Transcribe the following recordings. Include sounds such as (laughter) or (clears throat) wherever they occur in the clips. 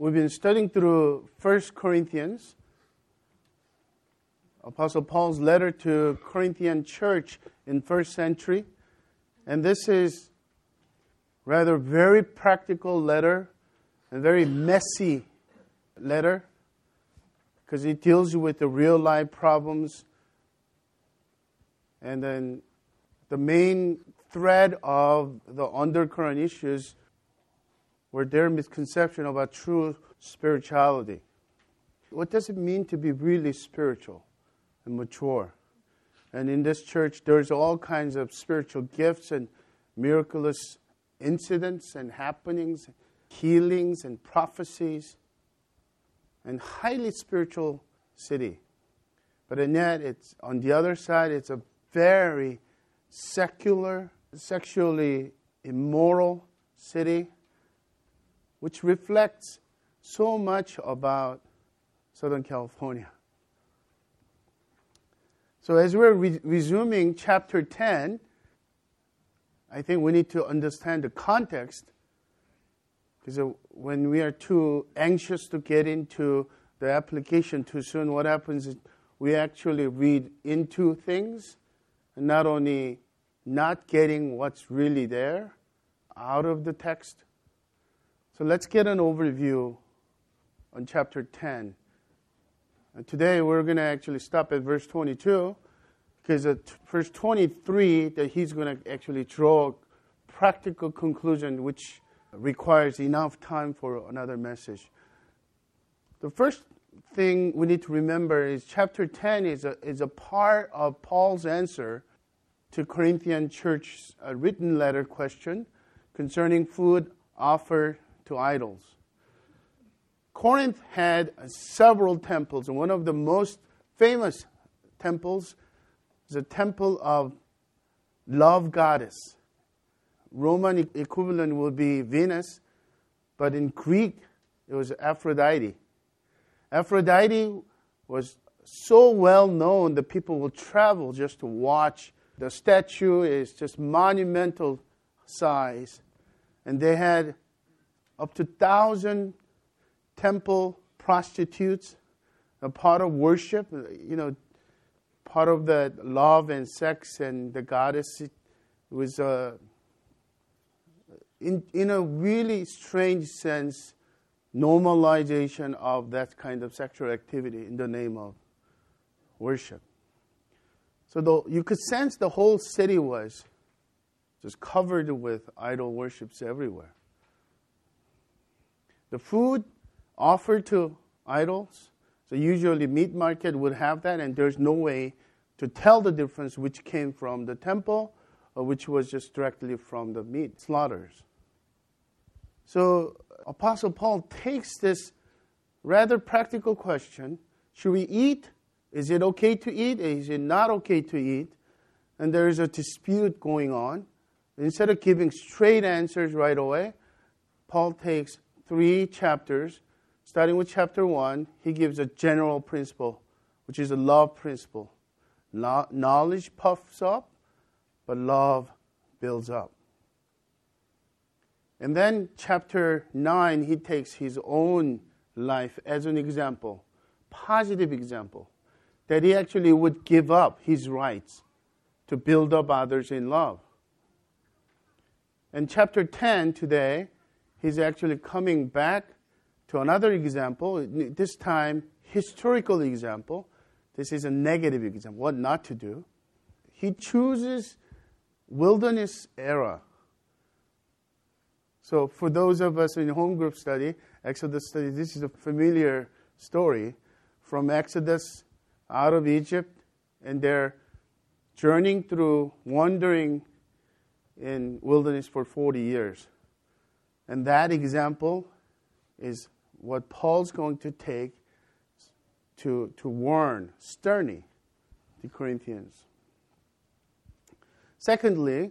We've been studying through 1 Corinthians, Apostle Paul's letter to Corinthian church in first century. And this is rather very practical letter and very messy letter because it deals with the real life problems. And then the main thread of the undercurrent issues were their misconception about true spirituality. What does it mean to be really spiritual and mature? And in this church, there's all kinds of spiritual gifts and miraculous incidents and happenings, healings and prophecies, and highly spiritual city. But in yet, it's on the other side, it's a very secular, sexually immoral city, which reflects so much about Southern California. So, as we're re- resuming chapter 10, I think we need to understand the context because uh, when we are too anxious to get into the application too soon, what happens is we actually read into things and not only not getting what's really there out of the text. So let's get an overview on chapter 10. And today we're going to actually stop at verse 22 because at verse 23 that he's going to actually draw a practical conclusion which requires enough time for another message. The first thing we need to remember is chapter 10 is a, is a part of Paul's answer to Corinthian church's uh, written letter question concerning food offered to idols. Corinth had several temples, and one of the most famous temples is the temple of love goddess. Roman equivalent would be Venus, but in Greek it was Aphrodite. Aphrodite was so well known that people will travel just to watch. The statue is just monumental size, and they had up to thousand temple prostitutes, a part of worship. You know, part of the love and sex and the goddess was uh, in, in a really strange sense normalization of that kind of sexual activity in the name of worship. So the, you could sense the whole city was just covered with idol worships everywhere. The food offered to idols so usually meat market would have that, and there's no way to tell the difference which came from the temple or which was just directly from the meat slaughters. So Apostle Paul takes this rather practical question: Should we eat? Is it okay to eat? Is it not okay to eat? And there is a dispute going on. Instead of giving straight answers right away, Paul takes three chapters starting with chapter 1, he gives a general principle, which is a love principle. knowledge puffs up, but love builds up. And then, chapter 9, he takes his own life as an example, positive example, that he actually would give up his rights to build up others in love. And chapter 10 today, he's actually coming back to another example, this time historical example. This is a negative example, what not to do. He chooses wilderness era. So for those of us in home group study, Exodus study, this is a familiar story from Exodus out of Egypt and they're journeying through, wandering in wilderness for 40 years. And that example is what Paul's going to take to, to warn sternly the Corinthians. Secondly,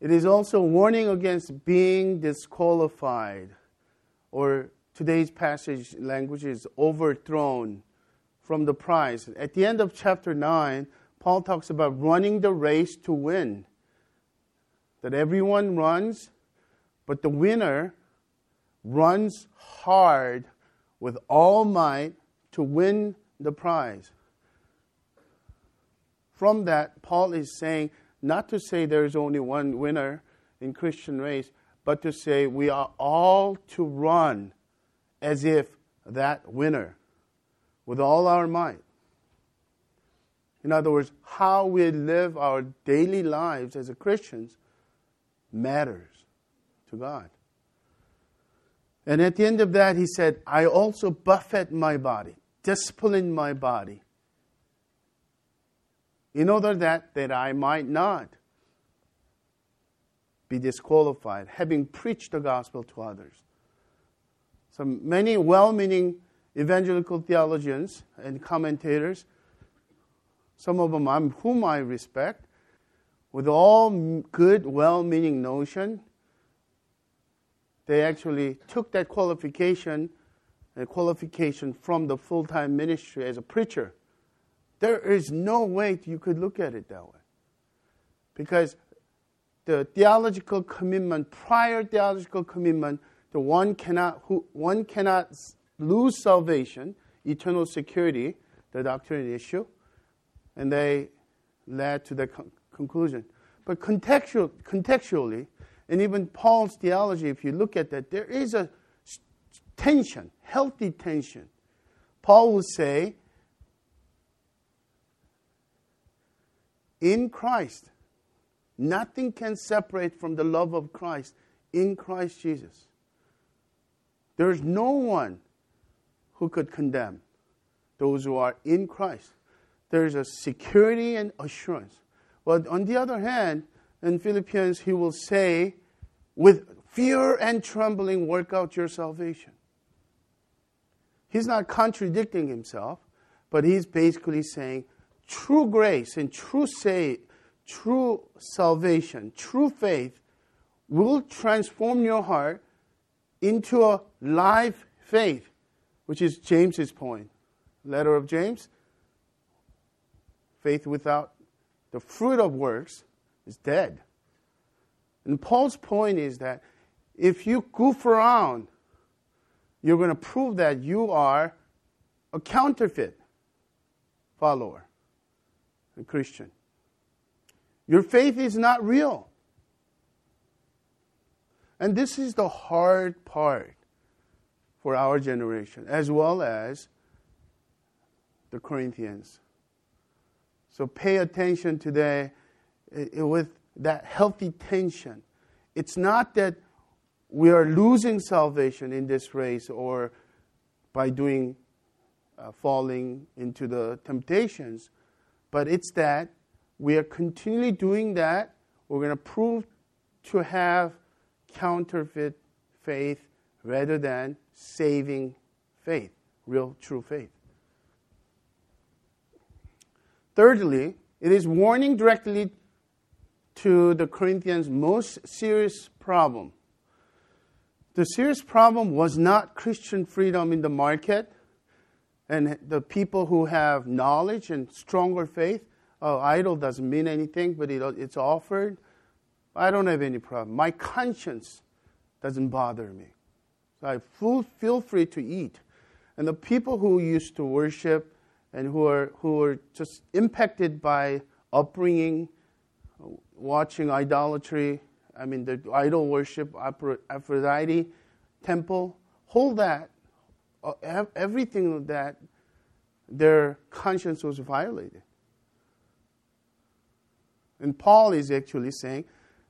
it is also warning against being disqualified, or today's passage language is overthrown from the prize. At the end of chapter 9, Paul talks about running the race to win. That everyone runs, but the winner runs hard with all might to win the prize. From that, Paul is saying not to say there is only one winner in Christian race, but to say we are all to run as if that winner with all our might. In other words, how we live our daily lives as Christians matters to God. And at the end of that, he said, I also buffet my body, discipline my body, in order that, that I might not be disqualified, having preached the gospel to others. So many well meaning evangelical theologians and commentators, some of them I'm, whom I respect, with all good, well meaning notion, they actually took that qualification, a qualification from the full time ministry as a preacher. There is no way you could look at it that way. Because the theological commitment, prior theological commitment, the one cannot, who, one cannot lose salvation, eternal security, the doctrine issue, and they led to the con- conclusion. But contextual, contextually, and even Paul's theology, if you look at that, there is a tension, healthy tension. Paul will say, in Christ, nothing can separate from the love of Christ in Christ Jesus. There is no one who could condemn those who are in Christ. There is a security and assurance. But on the other hand, in Philippians, he will say, with fear and trembling, work out your salvation. He's not contradicting himself, but he's basically saying true grace and true say, true salvation, true faith will transform your heart into a live faith, which is James's point. Letter of James. Faith without the fruit of works is dead. And Paul's point is that if you goof around, you're going to prove that you are a counterfeit follower, a Christian. Your faith is not real. And this is the hard part for our generation, as well as the Corinthians. So pay attention today with that healthy tension. It's not that we are losing salvation in this race or by doing uh, falling into the temptations, but it's that we are continually doing that. We're going to prove to have counterfeit faith rather than saving faith, real true faith. Thirdly, it is warning directly to the Corinthians' most serious problem. The serious problem was not Christian freedom in the market and the people who have knowledge and stronger faith. Oh, idol doesn't mean anything, but it, it's offered. I don't have any problem. My conscience doesn't bother me. So I feel, feel free to eat. And the people who used to worship and who are, who are just impacted by upbringing watching idolatry, I mean, the idol worship, Aphrodite temple, hold that, uh, everything that their conscience was violated. And Paul is actually saying,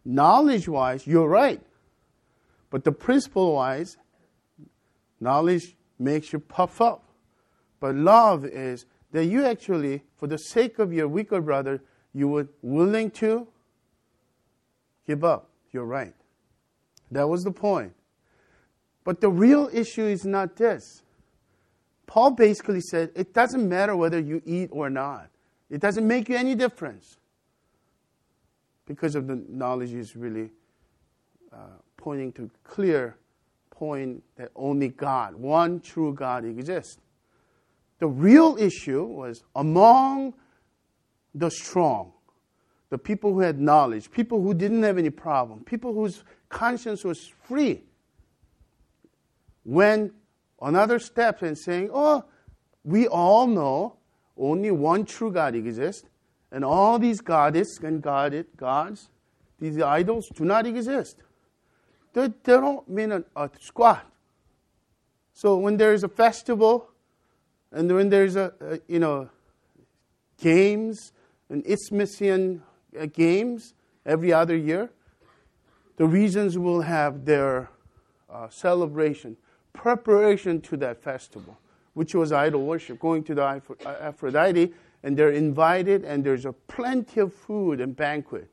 knowledge wise, you're right. But the principle wise, knowledge makes you puff up. But love is that you actually, for the sake of your weaker brother, you were willing to give up. You're right. That was the point. But the real issue is not this. Paul basically said it doesn't matter whether you eat or not, it doesn't make you any difference. Because of the knowledge is really uh, pointing to clear point that only God, one true God, exists. The real issue was among the strong, the people who had knowledge, people who didn't have any problem, people whose conscience was free. When another step and saying, oh, we all know only one true God exists, and all these goddesses and god gods, these idols, do not exist. They, they don't mean a, a squat. So when there's a festival, and when there's a, a you know games and Isthmian games every other year, the regions will have their uh, celebration, preparation to that festival, which was idol worship, going to the uh, Aphrodite, and they're invited, and there's a plenty of food and banquet.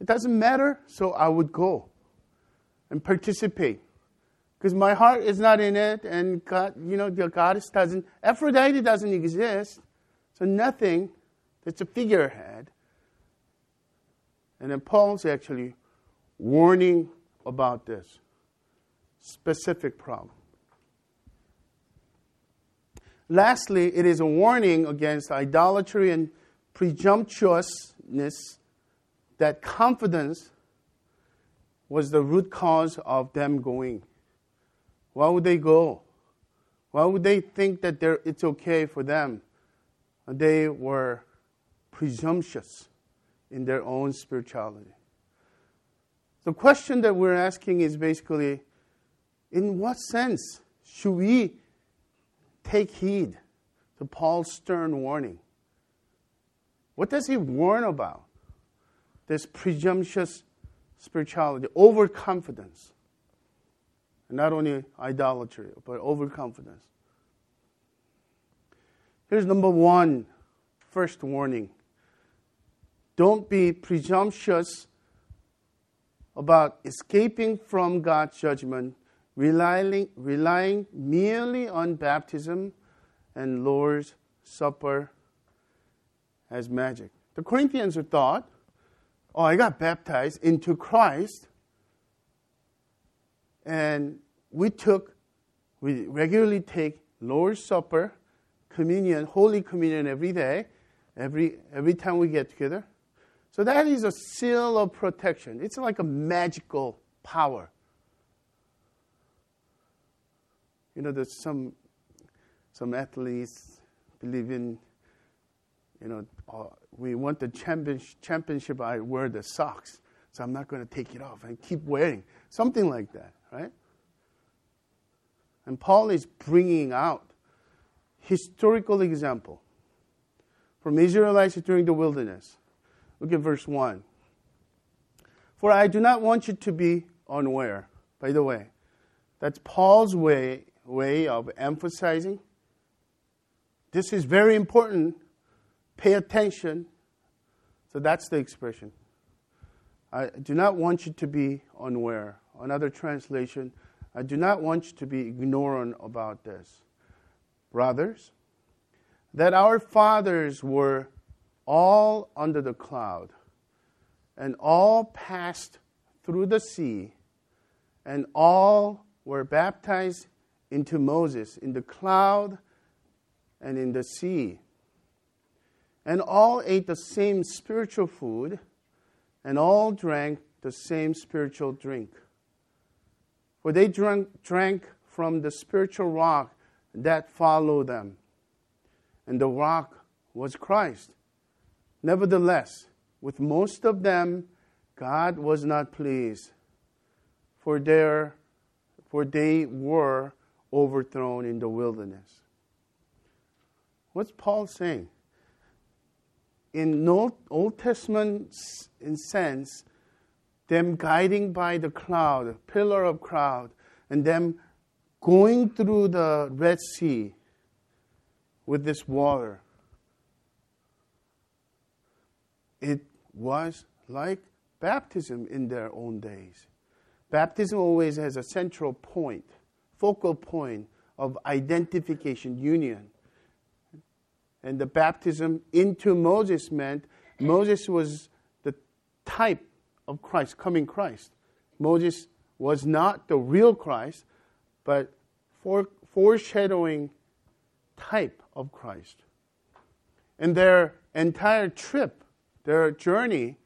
It doesn't matter, so I would go and participate. Because my heart is not in it, and God, you know, the goddess doesn't, Aphrodite doesn't exist, so nothing that's a figurehead. And then Paul's actually warning about this specific problem. Lastly, it is a warning against idolatry and presumptuousness that confidence was the root cause of them going. Why would they go? Why would they think that it's okay for them? They were presumptuous in their own spirituality. The question that we're asking is basically in what sense should we take heed to Paul's stern warning? What does he warn about? This presumptuous spirituality, overconfidence. Not only idolatry, but overconfidence. Here's number one, first warning. Don't be presumptuous about escaping from God's judgment, relying, relying merely on baptism and Lord's Supper as magic. The Corinthians thought, oh, I got baptized into Christ, and we took, we regularly take Lord's Supper, communion, Holy Communion every day, every, every time we get together. So that is a seal of protection. It's like a magical power. You know, there's some some athletes believe in, you know, uh, we want the championship, championship, I wear the socks, so I'm not going to take it off and keep wearing. Something like that, right? And Paul is bringing out historical example from Israelites during the wilderness. Look at verse 1. For I do not want you to be unaware. By the way, that's Paul's way, way of emphasizing. This is very important. Pay attention. So that's the expression. I do not want you to be unaware. Another translation, I do not want you to be ignorant about this. Brothers, that our fathers were all under the cloud, and all passed through the sea, and all were baptized into Moses in the cloud and in the sea. And all ate the same spiritual food, and all drank the same spiritual drink. For they drank, drank from the spiritual rock that followed them, and the rock was Christ. Nevertheless, with most of them, God was not pleased, for, their, for they were overthrown in the wilderness. What's Paul saying? In Old Testament in sense, them guiding by the cloud, pillar of cloud, and them going through the Red Sea with this water it was like baptism in their own days. Baptism always has a central point, focal point of identification, union. And the baptism into Moses meant Moses was the type of Christ, coming Christ. Moses was not the real Christ, but foreshadowing type of Christ. And their entire trip their journey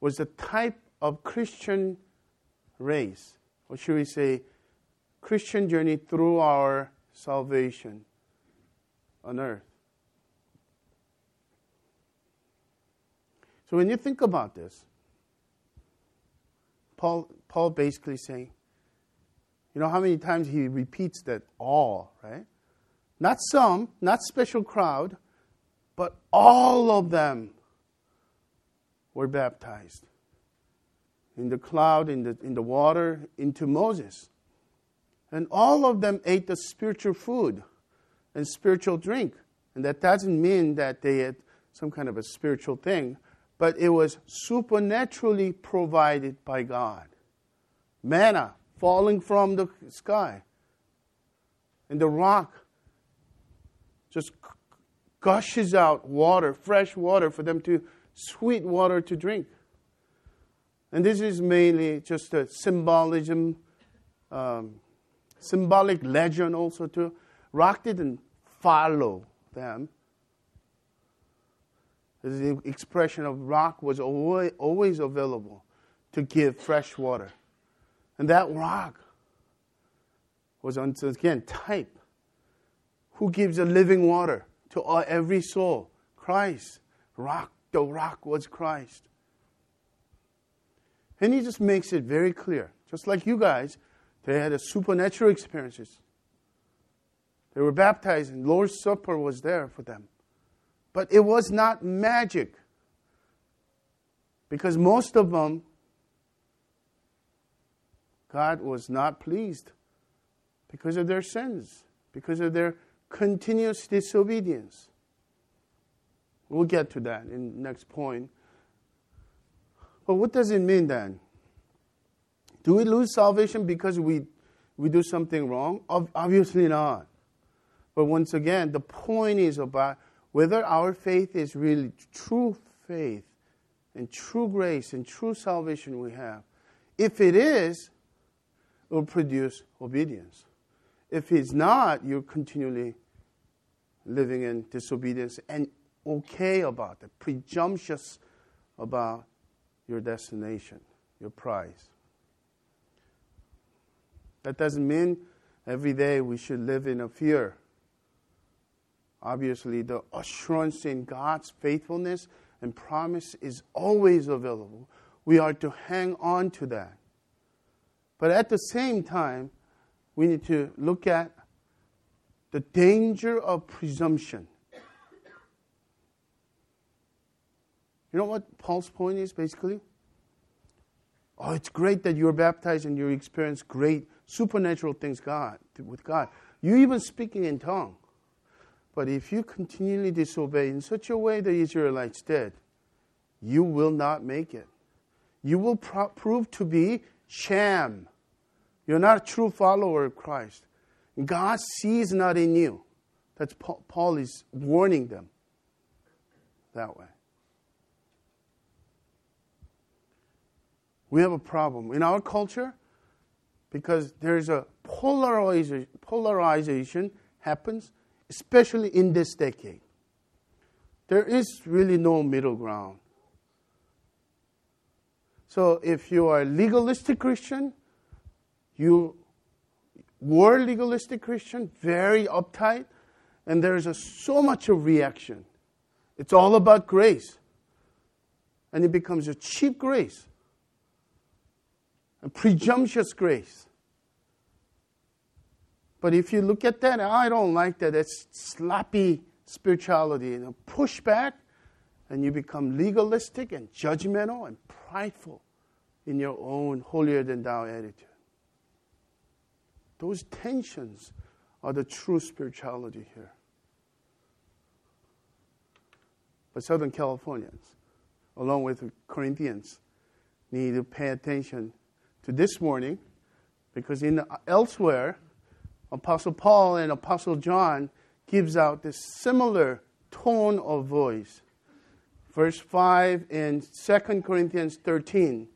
was a type of Christian race, or should we say, Christian journey through our salvation on earth. So when you think about this, Paul, Paul basically saying, you know how many times he repeats that all, right? Not some, not special crowd, but all of them were baptized in the cloud, in the, in the water, into Moses. And all of them ate the spiritual food and spiritual drink. And that doesn't mean that they had some kind of a spiritual thing, but it was supernaturally provided by God. Manna falling from the sky. And the rock just gushes out water, fresh water for them to, sweet water to drink. And this is mainly just a symbolism, um, symbolic legend also to rock didn't follow them. The expression of rock was always, always available to give fresh water. And that rock was, once again, type. Who gives a living water to every soul? Christ. Rock, the rock was Christ. And he just makes it very clear. Just like you guys, they had a supernatural experiences. They were baptized, and Lord's Supper was there for them. But it was not magic. Because most of them, God was not pleased because of their sins, because of their continuous disobedience. We'll get to that in the next point. But what does it mean then? Do we lose salvation because we, we do something wrong? Obviously not. But once again, the point is about whether our faith is really true faith and true grace and true salvation we have. If it is, it will produce obedience. If it's not, you're continually living in disobedience and okay about it, presumptuous about your destination, your prize. That doesn't mean every day we should live in a fear. Obviously, the assurance in God's faithfulness and promise is always available. We are to hang on to that. But at the same time, we need to look at the danger of presumption. You know what Paul's point is basically? Oh, it's great that you're baptized and you experience great supernatural things God with God. You even speaking in tongue. But if you continually disobey in such a way the Israelites did, you will not make it. You will pro- prove to be sham. You're not a true follower of Christ. God sees not in you. That's Paul is warning them that way. We have a problem in our culture because there's a polarization, polarization happens, especially in this decade. There is really no middle ground. So if you are a legalistic Christian, you were legalistic Christian, very uptight, and there's a, so much of reaction. It's all about grace. And it becomes a cheap grace a presumptuous grace. But if you look at that, I don't like that. It's sloppy spirituality. You know, push back, and you become legalistic and judgmental and prideful in your own holier than thou attitude. Those tensions are the true spirituality here. But Southern Californians, along with Corinthians, need to pay attention this morning because in elsewhere apostle paul and apostle john gives out this similar tone of voice. Verse 5 in 2 corinthians 13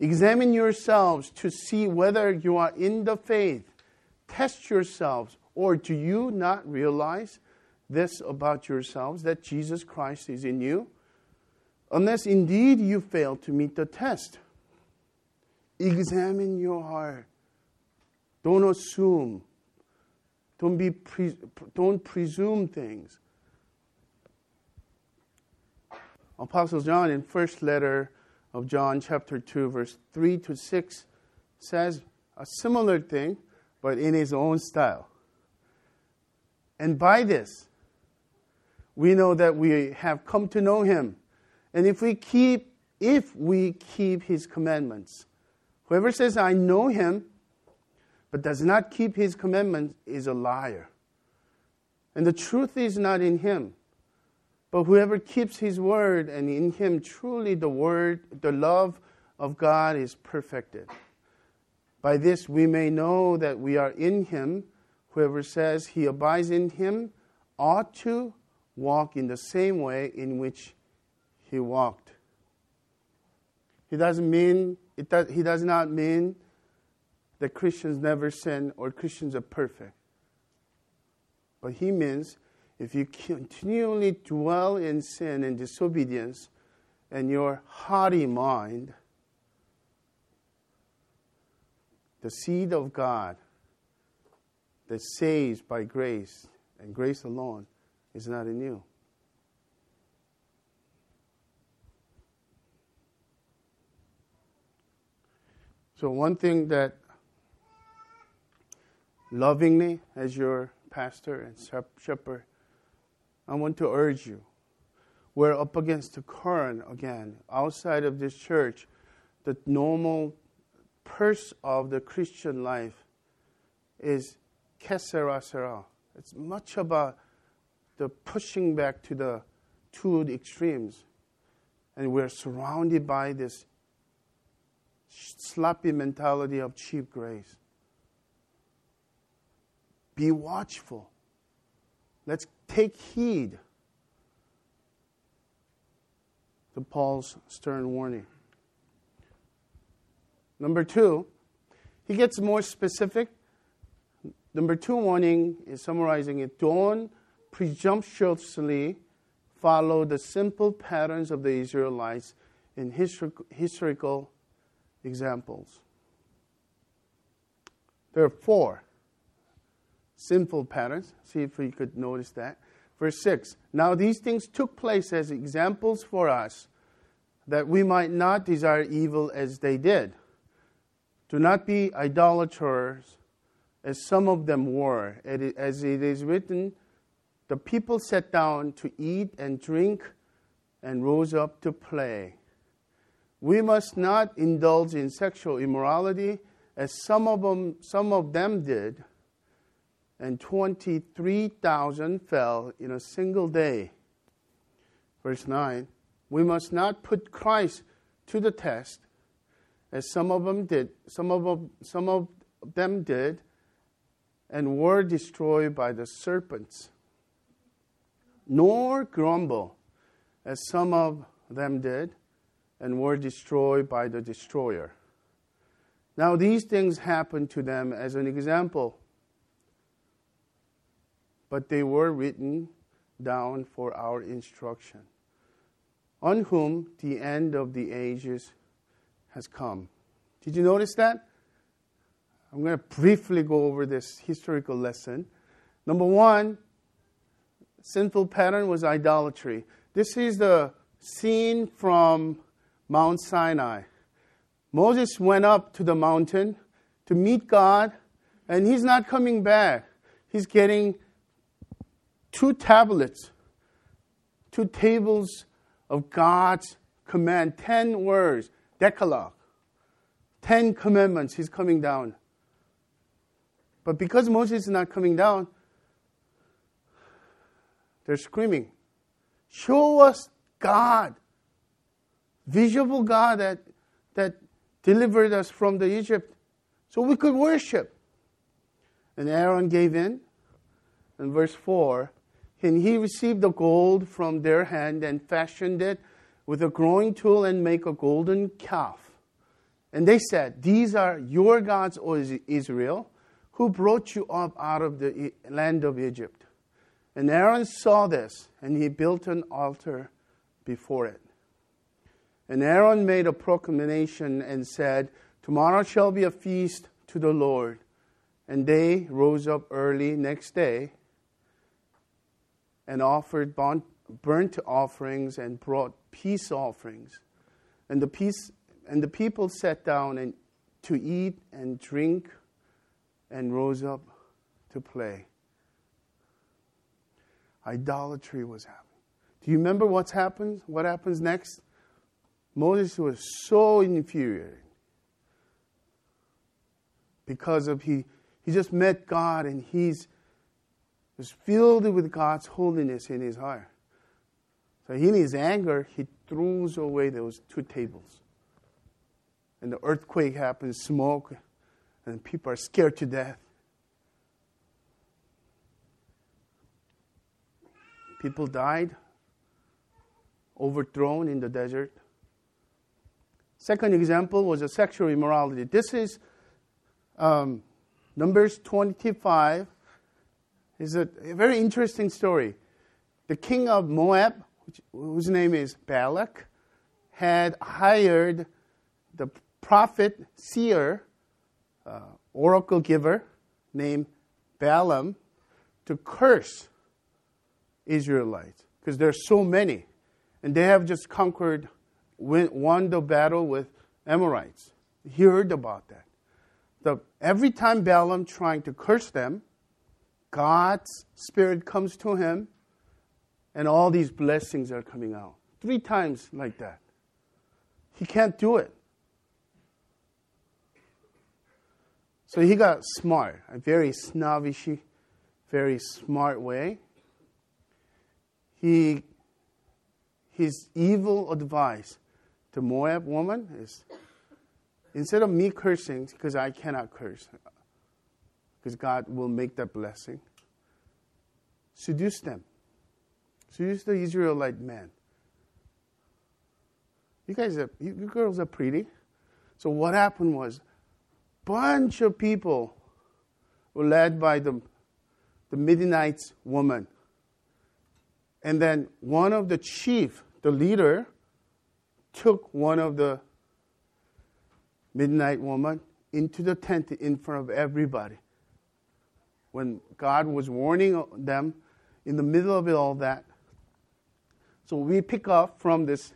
examine yourselves to see whether you are in the faith. Test yourselves or do you not realize this about yourselves that jesus christ is in you? Unless indeed you fail to meet the test Examine your heart. Don't assume. Don't, be pre- don't presume things. Apostle John in first letter of John chapter 2 verse 3 to 6 says a similar thing but in his own style. And by this we know that we have come to know him. And if we keep if we keep his commandments. Whoever says I know him but does not keep his commandments is a liar. And the truth is not in him. But whoever keeps his word, and in him truly the word, the love of God is perfected. By this we may know that we are in him. Whoever says he abides in him ought to walk in the same way in which he walked. He doesn't mean it does, he does not mean that Christians never sin or Christians are perfect. But he means if you continually dwell in sin and disobedience and your haughty mind, the seed of God that saves by grace and grace alone is not in you. So, one thing that lovingly, as your pastor and shepherd, I want to urge you. We're up against the current again. Outside of this church, the normal purse of the Christian life is kesera sera. It's much about the pushing back to the two extremes. And we're surrounded by this sloppy mentality of cheap grace. Be watchful. Let's take heed to Paul's stern warning. Number two, he gets more specific. Number two warning is summarizing it don't presumptuously follow the simple patterns of the Israelites in historical examples. There are four sinful patterns. See if we could notice that. Verse 6 Now these things took place as examples for us, that we might not desire evil as they did. Do not be idolaters, as some of them were. As it is written, the people sat down to eat and drink and rose up to play. We must not indulge in sexual immorality, as some of them, some of them did and 23,000 fell in a single day. Verse 9 We must not put Christ to the test, as some of them did, some of, some of them did, and were destroyed by the serpents. Nor grumble, as some of them did, and were destroyed by the destroyer. Now, these things happened to them as an example but they were written down for our instruction, on whom the end of the ages has come. Did you notice that? I'm going to briefly go over this historical lesson. Number one, sinful pattern was idolatry. This is the scene from Mount Sinai. Moses went up to the mountain to meet God, and he's not coming back. He's getting two tablets, two tables of God's command, ten words, Decalogue, ten commandments. He's coming down. But because Moses is not coming down, they're screaming, Show us God, visible God that, that delivered us from the Egypt so we could worship. And Aaron gave in. In verse 4, and he received the gold from their hand and fashioned it with a graving tool and make a golden calf. And they said, These are your gods, O Israel, who brought you up out of the land of Egypt. And Aaron saw this, and he built an altar before it. And Aaron made a proclamation and said, Tomorrow shall be a feast to the Lord. And they rose up early next day and offered burnt offerings and brought peace offerings. And the, peace, and the people sat down and, to eat and drink and rose up to play. Idolatry was happening. Do you remember what's happened? What happens next? Moses was so infuriated because of he he just met God and he's was filled with God's holiness in his heart. So in his anger, he throws away those two tables. And the earthquake happens, smoke, and people are scared to death. People died, overthrown in the desert. Second example was a sexual immorality. This is um, Numbers 25. Is a, very interesting story. The king of Moab, which, whose name is Balak, had hired the prophet, seer, uh, oracle giver named Balaam to curse Israelites because there are so many. And they have just conquered, won the battle with Amorites. He heard about that. The, every time Balaam trying to curse them, God's spirit comes to him, and all these blessings are coming out. Three times like that. He can't do it. So he got smart, a very snobbish, very smart way. He, his evil advice to Moab woman is instead of me cursing, because I cannot curse, because God will make that blessing, seduce them. Seduce the Israelite men. You guys are, you, you girls are pretty. So what happened was, bunch of people were led by the, the Midianite woman. And then one of the chief, the leader, took one of the Midianite woman into the tent in front of everybody. When God was warning them in the middle of it all that. So we pick up from this,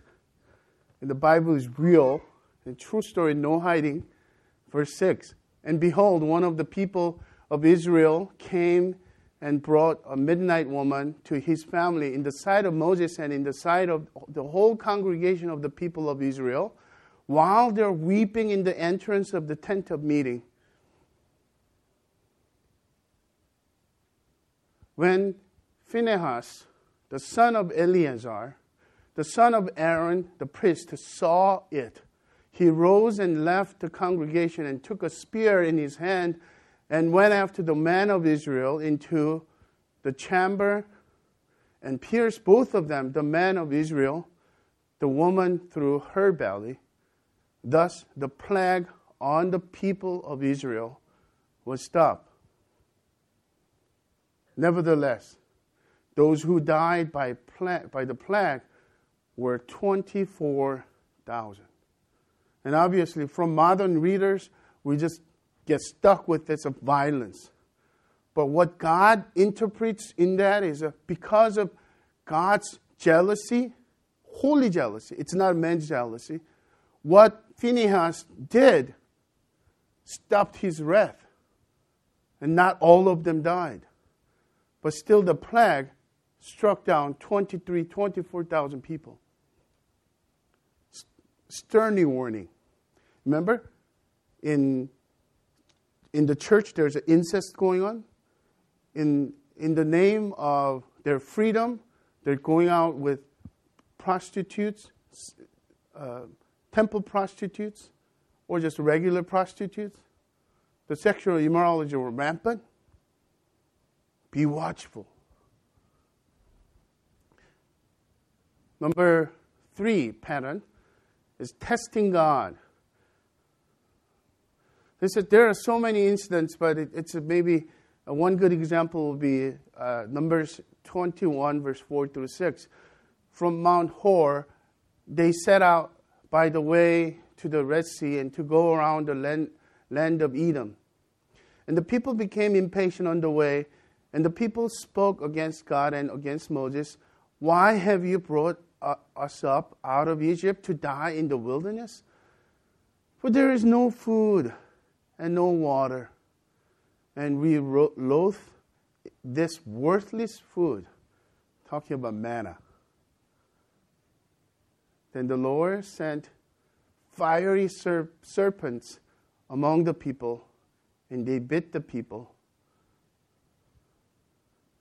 and the Bible is real, and true story, no hiding. Verse 6 And behold, one of the people of Israel came and brought a Midianite woman to his family in the sight of Moses and in the sight of the whole congregation of the people of Israel while they're weeping in the entrance of the tent of meeting. When Phinehas, the son of Eleazar, the son of Aaron, the priest, saw it, he rose and left the congregation and took a spear in his hand and went after the man of Israel into the chamber and pierced both of them, the man of Israel, the woman through her belly. Thus, the plague on the people of Israel was stopped. Nevertheless, those who died by, pla- by the plague were 24,000. And obviously, from modern readers, we just get stuck with this of violence. But what God interprets in that is a, because of God's jealousy, holy jealousy, it's not man's jealousy, what Phinehas did stopped his wrath. And not all of them died. But still, the plague struck down 23, 24,000 people. Sternly warning. Remember, in, in the church, there's incest going on. In, in the name of their freedom, they're going out with prostitutes, uh, temple prostitutes or just regular prostitutes. The sexual immorality were rampant. Be watchful. Number three pattern is testing God. They said there are so many incidents, but it, it's maybe one good example will be uh, Numbers 21, verse 4 through 6. From Mount Hor, they set out by the way to the Red Sea and to go around the land, land of Edom. And the people became impatient on the way, and the people spoke against God and against Moses. Why have you brought uh, us up out of Egypt to die in the wilderness? For there is no food and no water, and we loathe this worthless food. Talking about manna. Then the Lord sent fiery serp- serpents among the people, and they bit the people,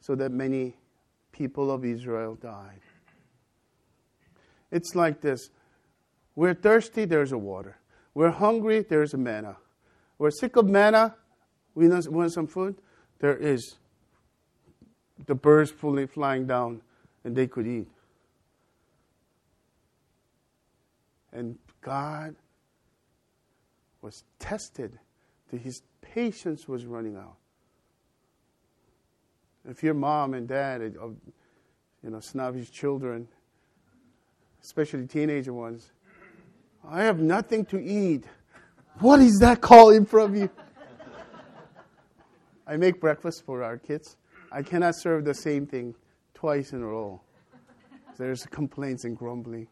so that many people of Israel died. It's like this we're thirsty, there's a water. We're hungry, there's a manna. We're sick of manna, we want some food, there is the birds fully flying down and they could eat. And God was tested that his patience was running out. If your mom and dad, uh, you know, snobbish children, especially teenager ones, I have nothing to eat. What is that calling from you? I make breakfast for our kids. I cannot serve the same thing twice in a row. There's complaints and grumbling.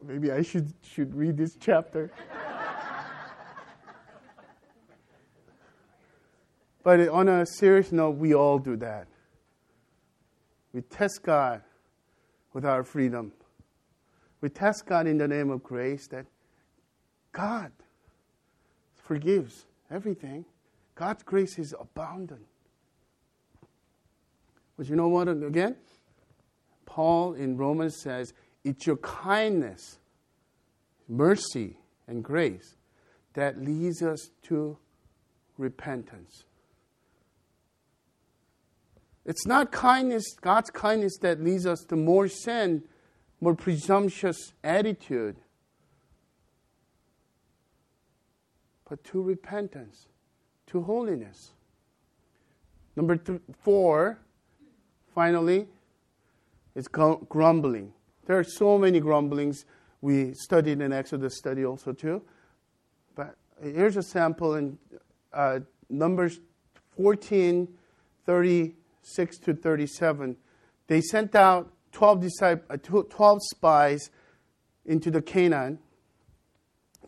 Maybe I should, should read this chapter. but on a serious note, we all do that. We test God with our freedom. We test God in the name of grace that God forgives everything. God's grace is abundant. But you know what, again? Paul in Romans says, it's your kindness, mercy, and grace that leads us to repentance. It's not kindness, God's kindness, that leads us to more sin, more presumptuous attitude, but to repentance to holiness. Number th- four, finally, is grumbling. There are so many grumblings. We studied in Exodus study also too. But here's a sample in uh, Numbers 14, 36 to 37. They sent out 12, disciples, uh, 12 spies into the Canaan,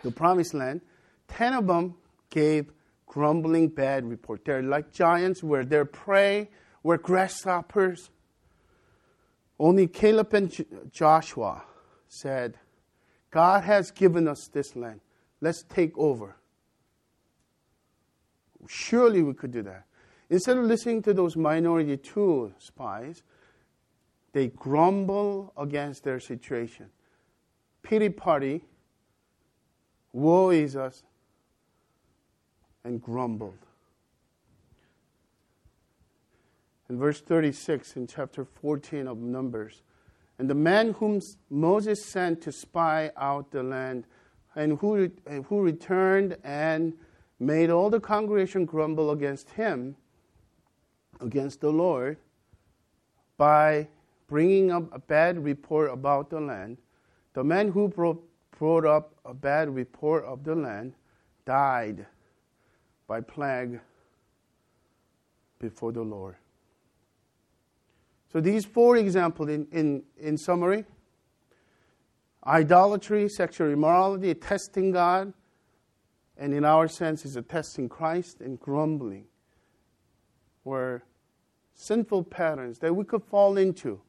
the promised land. Ten of them gave grumbling bad report. They're like giants where their prey were grasshoppers. Only Caleb and Joshua said, God has given us this land. Let's take over. Surely we could do that. Instead of listening to those minority two spies, they grumble against their situation. Pity party. Woe is us and grumbled. In verse 36 in chapter 14 of Numbers, and the man whom Moses sent to spy out the land, and who, who returned and made all the congregation grumble against him, against the Lord, by bringing up a bad report about the land, the man who brought, up a bad report of the land died by plague before the Lord. So these four examples in, in, in summary idolatry, sexual immorality, testing God, and in our sense is a testing Christ and grumbling were sinful patterns that we could fall into.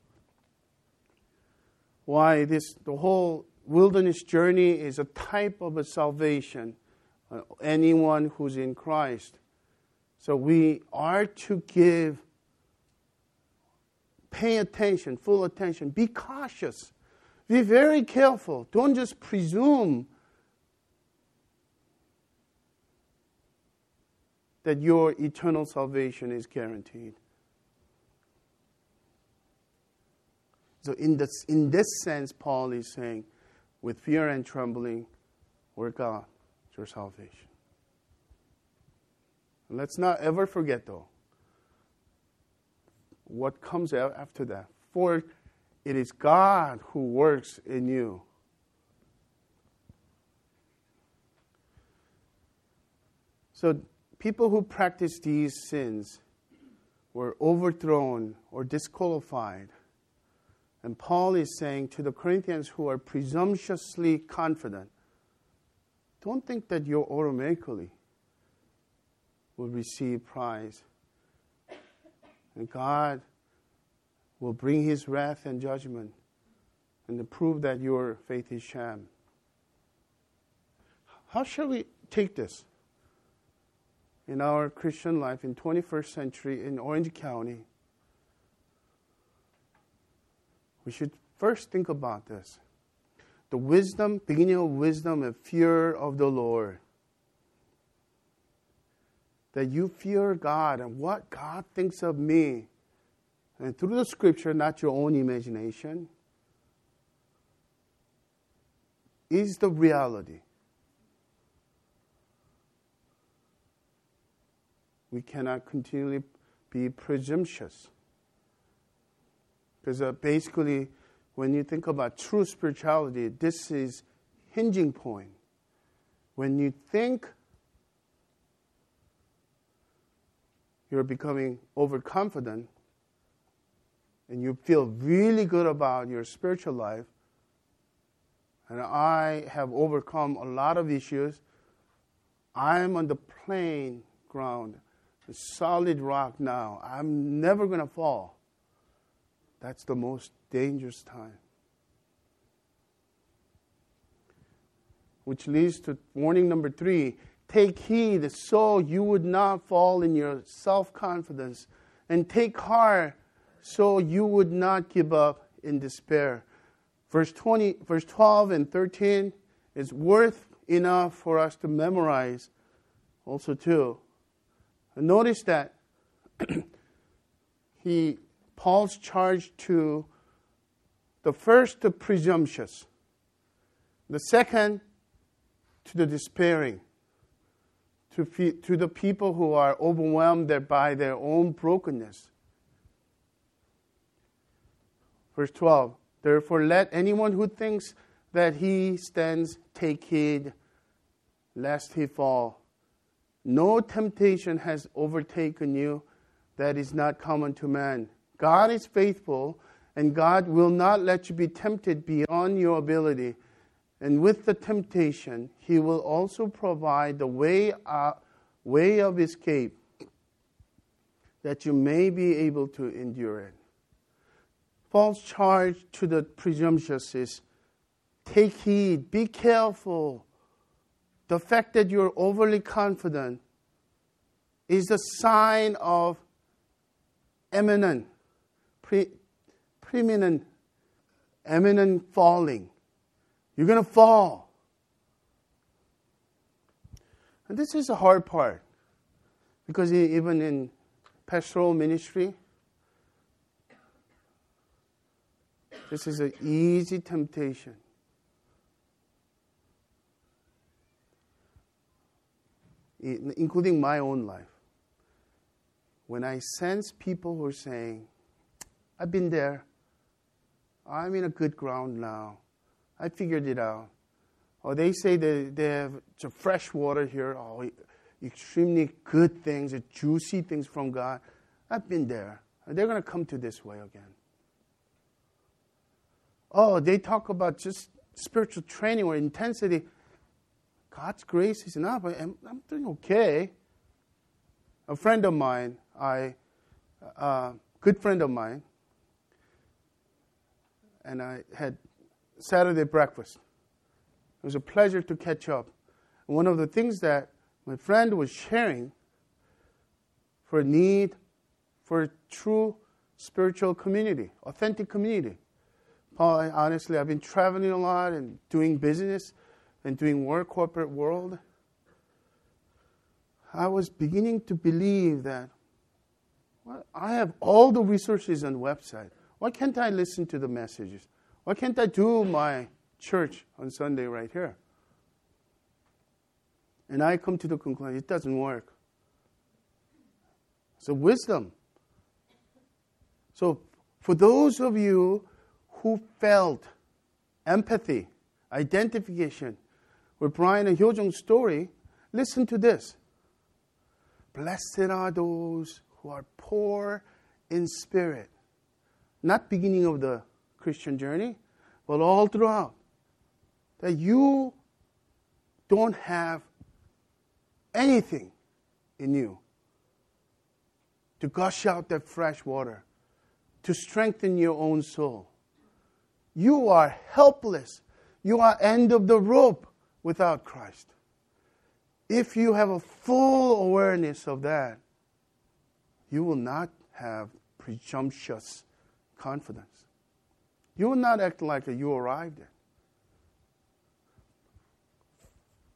Why this the whole wilderness journey is a type of a salvation uh, anyone who's in Christ. So we are to give, pay attention, full attention, be cautious, be very careful. Don't just presume that your eternal salvation is guaranteed. So, in this, in this sense, Paul is saying, with fear and trembling, work out your salvation. Let's not ever forget, though, what comes after that. For it is God who works in you. So people who practice these sins were overthrown or disqualified. And Paul is saying to the Corinthians who are presumptuously confident, don't think that you automatically will receive prize. And God will bring his wrath and judgment and to prove that your faith is sham. How shall we take this in our Christian life in 21st century in Orange County? We should first think about this. The wisdom, beginning of wisdom and fear of the Lord. That you fear God and what God thinks of me. And through the scripture, not your own imagination, is the reality. We cannot continually be presumptuous. Because uh, basically, when you think about true spirituality, this is hinging point. When you think you're becoming overconfident and you feel really good about your spiritual life, and I have overcome a lot of issues, I'm on the plain ground, the solid rock now. I'm never going to fall. That's the most dangerous time. Which leads to warning number three take heed so you would not fall in your self confidence, and take heart so you would not give up in despair. Verse 20, verse 12 and 13 is worth enough for us to memorize also too. And notice that (clears throat) he Paul's charge to the first, the presumptuous, the second, to the despairing, to, to the people who are overwhelmed by their own brokenness. Verse 12 Therefore, let anyone who thinks that he stands take heed lest he fall. No temptation has overtaken you that is not common to man. God is faithful, and God will not let you be tempted beyond your ability. And with the temptation, He will also provide the way, uh, way of escape that you may be able to endure it. False charge to the presumptuous is take heed, be careful. The fact that you're overly confident is a sign of eminent pre, preeminent, eminent falling. You're going to fall. And this is the hard part. Because even in pastoral ministry, this is an easy temptation. Including my own life. When I sense people who are saying, I've been there. I'm in a good ground now. I figured it out. Or they say that they have fresh water here. Oh, extremely good things, juicy things from God. I've been there. They're going to come to this way again. Oh, they talk about just spiritual training or intensity. God's grace is enough. I'm, I'm doing okay. A friend of mine, I, uh, good friend of mine, and I had Saturday breakfast. It was a pleasure to catch up. One of the things that my friend was sharing for need for a true spiritual community, authentic community. Paul, honestly, I've been traveling a lot and doing business and doing work, corporate world. I was beginning to believe that well, I have all the resources on the website. Why can't I listen to the messages? Why can't I do my church on Sunday right here? And I come to the conclusion it doesn't work. So, wisdom. So, for those of you who felt empathy, identification with Brian and Hyojung's story, listen to this. Blessed are those who are poor in spirit. Not beginning of the Christian journey, but all throughout. That you don't have anything in you to gush out that fresh water, to strengthen your own soul. You are helpless. You are end of the rope without Christ. If you have a full awareness of that, you will not have presumptuous confidence. You will not act like you arrived there.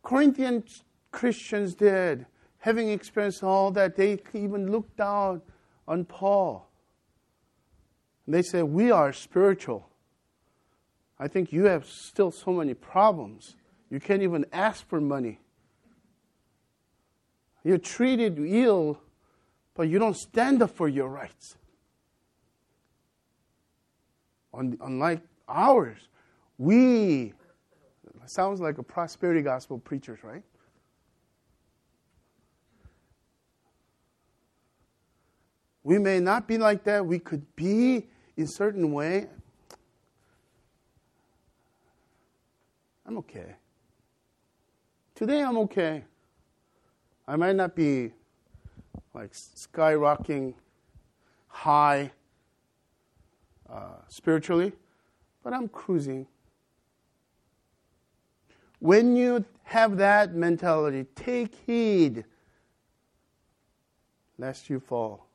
Corinthian Christians did, having experienced all that, they even looked down on Paul. And they said, We are spiritual. I think you have still so many problems. You can't even ask for money. You're treated ill, but you don't stand up for your rights. Unlike ours, we sounds like a prosperity gospel preachers, right? We may not be like that. We could be in certain way. I'm okay. Today I'm okay. I might not be like skyrocketing high uh, spiritually, but I'm cruising. When you have that mentality, take heed lest you fall.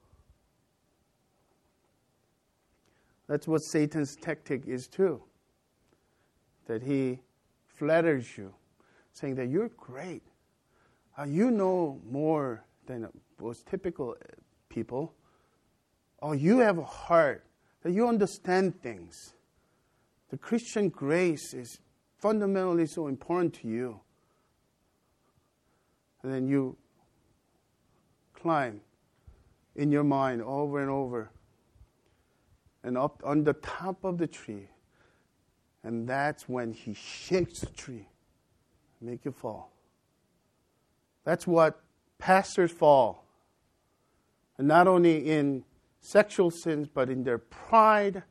That's what Satan's tactic is too. That he flatters you, saying that you're great. Uh, you know more than most typical people. Oh, you have a heart that you understand things. The Christian grace is fundamentally so important to you. And then you climb in your mind over and over and up on the top of the tree. And that's when he shakes the tree, make you fall. That's what pastors fall. And not only in sexual sins, but in their pride,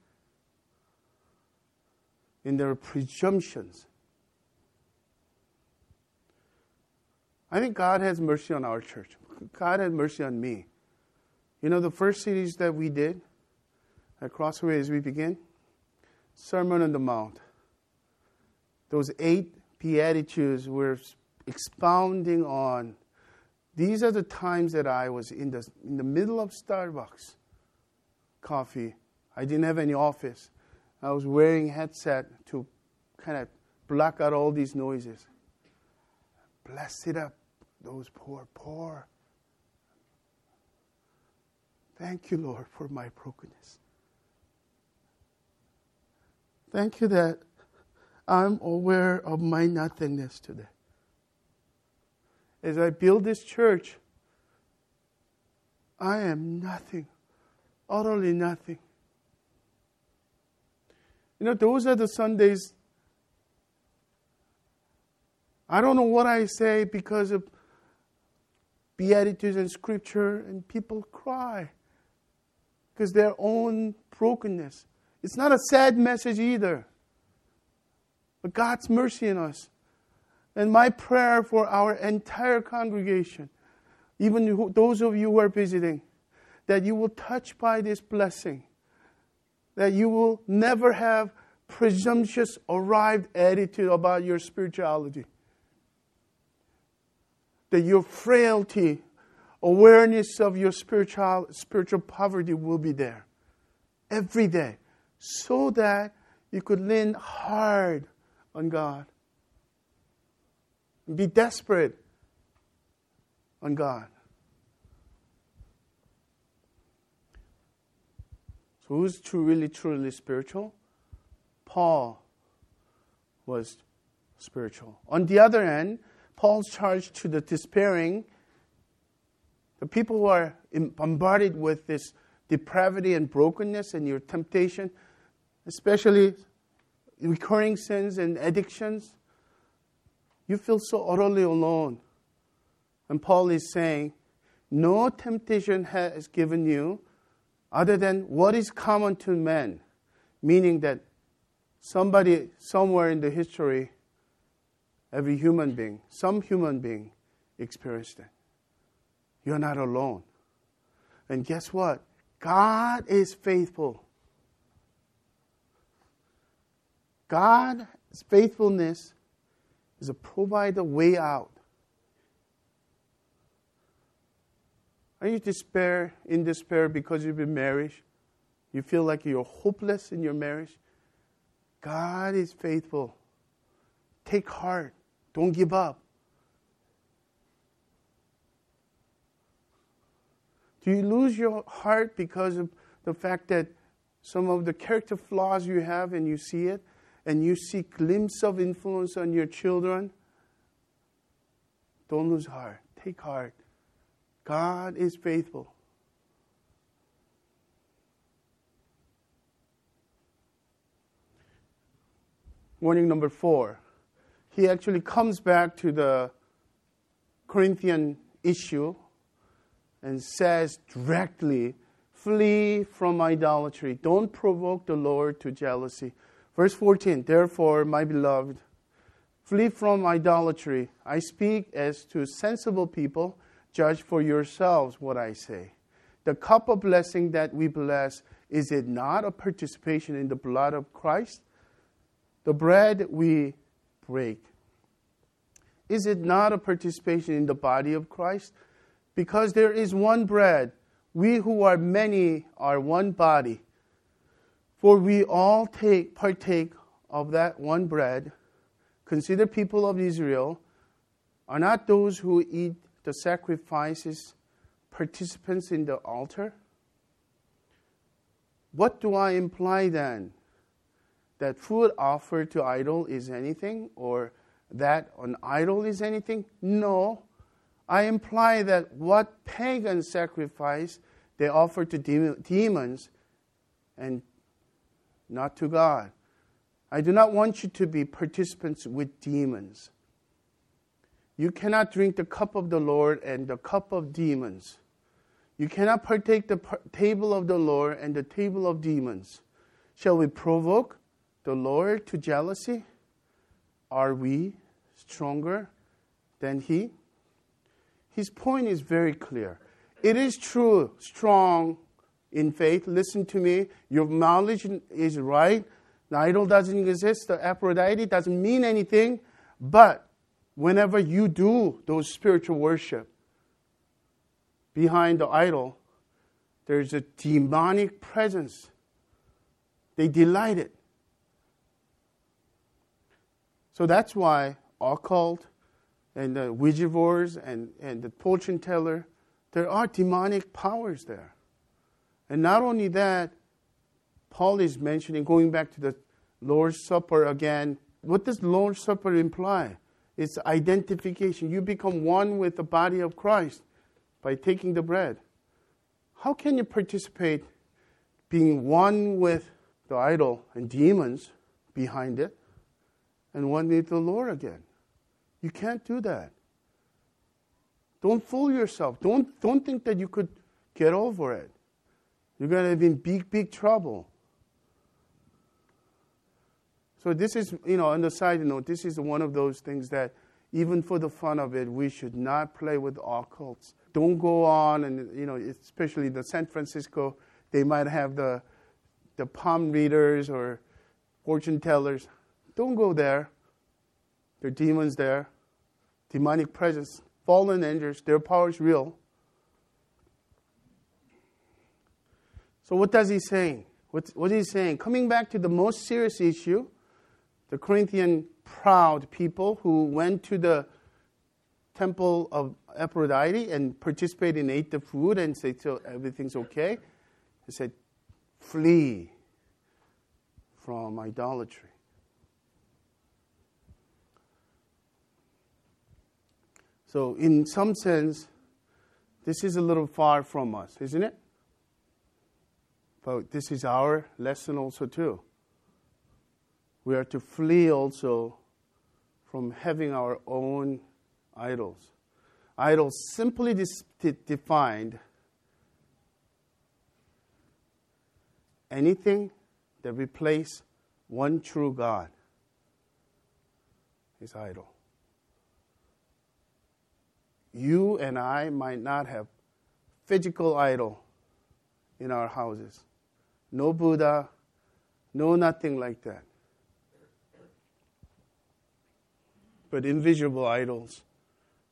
in their presumptions. I think God has mercy on our church. God had mercy on me. You know, the first series that we did at Crossway as we begin? Sermon on the Mount. Those eight Beatitudes were expounding on. These are the times that I was in the, in the middle of Starbucks coffee. I didn't have any office. I was wearing headset to kind of block out all these noises. Blessed it up those poor, poor. Thank you, Lord, for my brokenness. Thank you that I'm aware of my nothingness today as I build this church, I am nothing, utterly nothing. You know, those are the Sundays. I don't know what I say because of Beatitudes and Scripture, and people cry because their own brokenness. It's not a sad message either, but God's mercy in us. And my prayer for our entire congregation, even those of you who are visiting, that you will touch by this blessing, that you will never have presumptuous, arrived attitude about your spirituality, that your frailty, awareness of your spiritual, spiritual poverty will be there every day, so that you could lean hard on God be desperate on God. Who's true, really, truly spiritual? Paul was spiritual. On the other hand, Paul's charge to the despairing, the people who are bombarded with this depravity and brokenness and your temptation, especially recurring sins and addictions, you feel so utterly alone. And Paul is saying, no temptation has given you other than what is common to men, meaning that somebody somewhere in the history, every human being, some human being experienced it. You're not alone. And guess what? God is faithful. God's faithfulness is to provide a way out. Are you despair in despair because you've been married? You feel like you're hopeless in your marriage? God is faithful. Take heart. Don't give up. Do you lose your heart because of the fact that some of the character flaws you have and you see it and you see glimpse of influence on your children? Don't lose heart. Take heart. God is faithful. Warning number four. He actually comes back to the Corinthian issue and says directly, Flee from idolatry. Don't provoke the Lord to jealousy. Verse 14 Therefore, my beloved, flee from idolatry. I speak as to sensible people. Judge for yourselves what I say. The cup of blessing that we bless, is it not a participation in the blood of Christ? The bread we break, is it not a participation in the body of Christ? because there is one bread. We who are many are one body. For we all take, partake of that one bread. Consider people of Israel are not those who eat the sacrifices participants in the altar? What do I imply then? That food offered to idol is anything, or that an idol is anything? No. I imply that what pagan sacrifice they offer to demons and not to God. I do not want you to be participants with demons. You cannot drink the cup of the Lord and the cup of demons. You cannot partake the table of the Lord and the table of demons. Shall we provoke the Lord to jealousy? Are we stronger than He? his point is very clear. It is true, strong in faith. Listen to me. Your knowledge is right. The idol doesn't exist. The Aphrodite doesn't mean anything. But whenever you do those spiritual worship, behind the idol, there's a demonic presence. They delight it. So that's why occult and the Ouija boards and, and the fortune teller, there are demonic powers there. And not only that, Paul is mentioning, going back to the Lord's Supper again, what does the Lord's Supper imply? It's identification. You become one with the body of Christ by taking the bread. How can you participate being one with the idol and demons behind it and one with the Lord again? You can't do that. Don't fool yourself. Don't, don't think that you could get over it. You're going to be in big, big trouble. So, this is, you know, on the side note, this is one of those things that, even for the fun of it, we should not play with occults. Don't go on, and, you know, especially the San Francisco, they might have the, the palm readers or fortune tellers. Don't go there. There are demons there, demonic presence, fallen angels, their power is real. So, what does he say? What, what is he saying? Coming back to the most serious issue, the Corinthian proud people who went to the temple of Aphrodite and participated and ate the food and said, so everything's okay. He said, flee from idolatry. So, in some sense, this is a little far from us, isn't it? But this is our lesson also, too. We are to flee also from having our own idols. Idols simply dis- defined anything that replaces one true God is idol. You and I might not have physical idol in our houses. No Buddha, no nothing like that. But invisible idols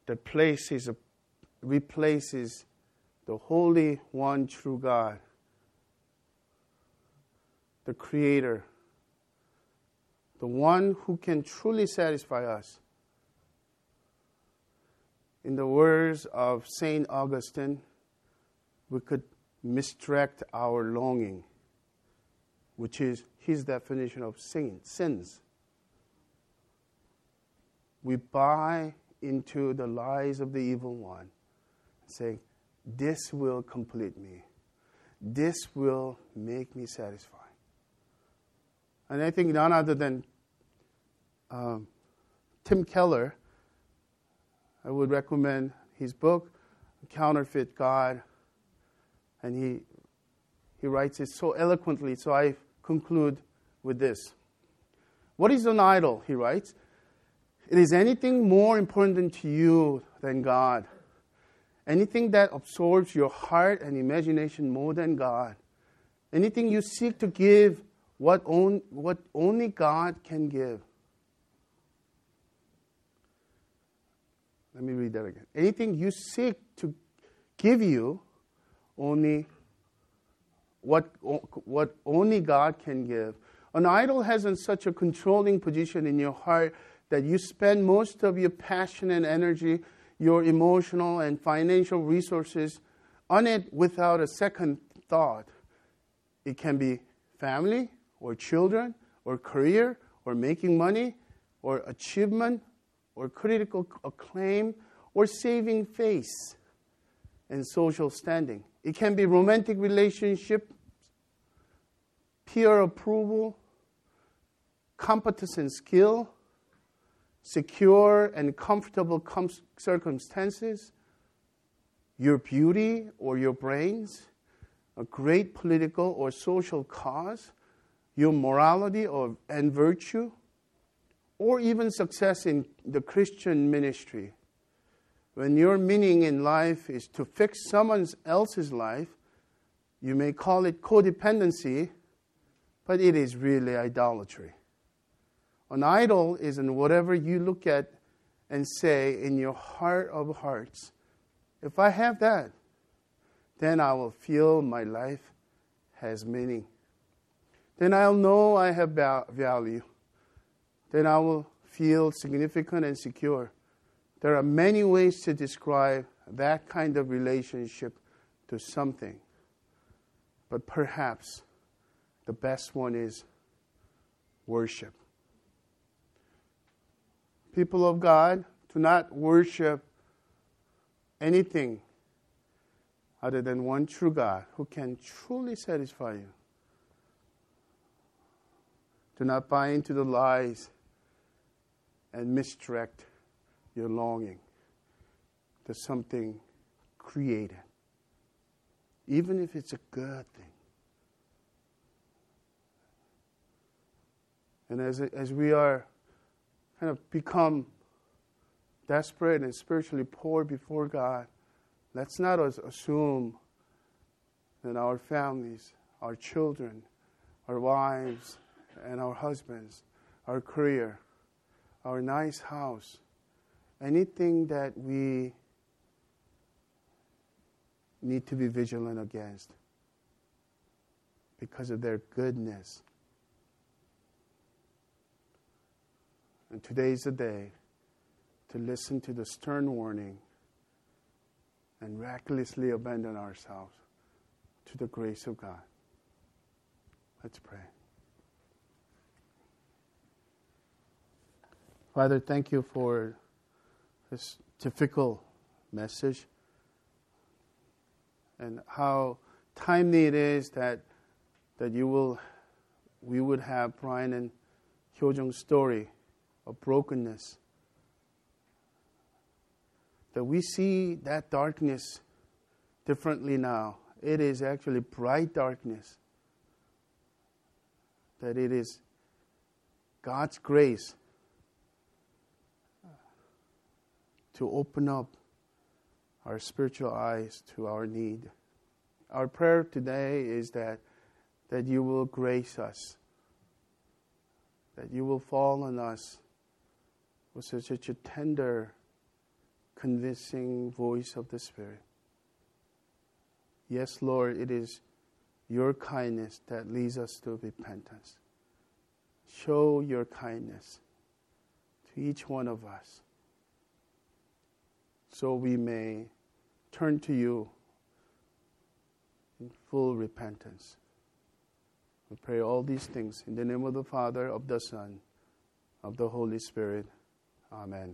that places, replaces the Holy One true God, the Creator, the one who can truly satisfy us. In the words of St. Augustine, we could misdirect our longing, which is his definition of sin, sins. We buy into the lies of the evil one, saying, This will complete me. This will make me satisfied. And I think none other than um, Tim Keller, I would recommend his book, Counterfeit God. And he, he writes it so eloquently, so I conclude with this. What is an idol? He writes. It is anything more important to you than God. Anything that absorbs your heart and imagination more than God. Anything you seek to give what, on, what only God can give. Let me read that again. Anything you seek to give you only what, what only God can give. An idol has such a controlling position in your heart that you spend most of your passion and energy, your emotional and financial resources on it without a second thought. It can be family or children or career or making money or achievement or critical acclaim or saving face and social standing. It can be romantic relationship, peer approval, competence and skill, secure and comfortable com- circumstances, your beauty or your brains, a great political or social cause, your morality or, and virtue, or even success in the Christian ministry. When your meaning in life is to fix someone else's life, you may call it codependency, but it is really idolatry. An idol is in whatever you look at and say in your heart of hearts, if I have that, then I will feel my life has meaning. Then I'll know I have value. Then I will feel significant and secure. There are many ways to describe that kind of relationship to something. But perhaps the best one is worship people of God, do not worship anything other than one true God who can truly satisfy you. Do not buy into the lies and misdirect your longing to something created, even if it's a good thing. And as, as we are kind of become desperate and spiritually poor before God, let's not assume that our families, our children, our wives, and our husbands, our career, our nice house, anything that we need to be vigilant against because of their goodness And today is the day to listen to the stern warning and recklessly abandon ourselves to the grace of God. Let's pray. Father, thank you for this difficult message and how timely it is that that you will we would have Brian and Hyojung's story of brokenness. that we see that darkness differently now. It is actually bright darkness. That it is God's grace to open up our spiritual eyes to our need. Our prayer today is that, that you will grace us, that you will fall on us with such a tender, convincing voice of the Spirit. Yes, Lord, it is your kindness that leads us to repentance. Show your kindness to each one of us so we may turn to you in full repentance. We pray all these things in the name of the Father, of the Son, of the Holy Spirit. Amen.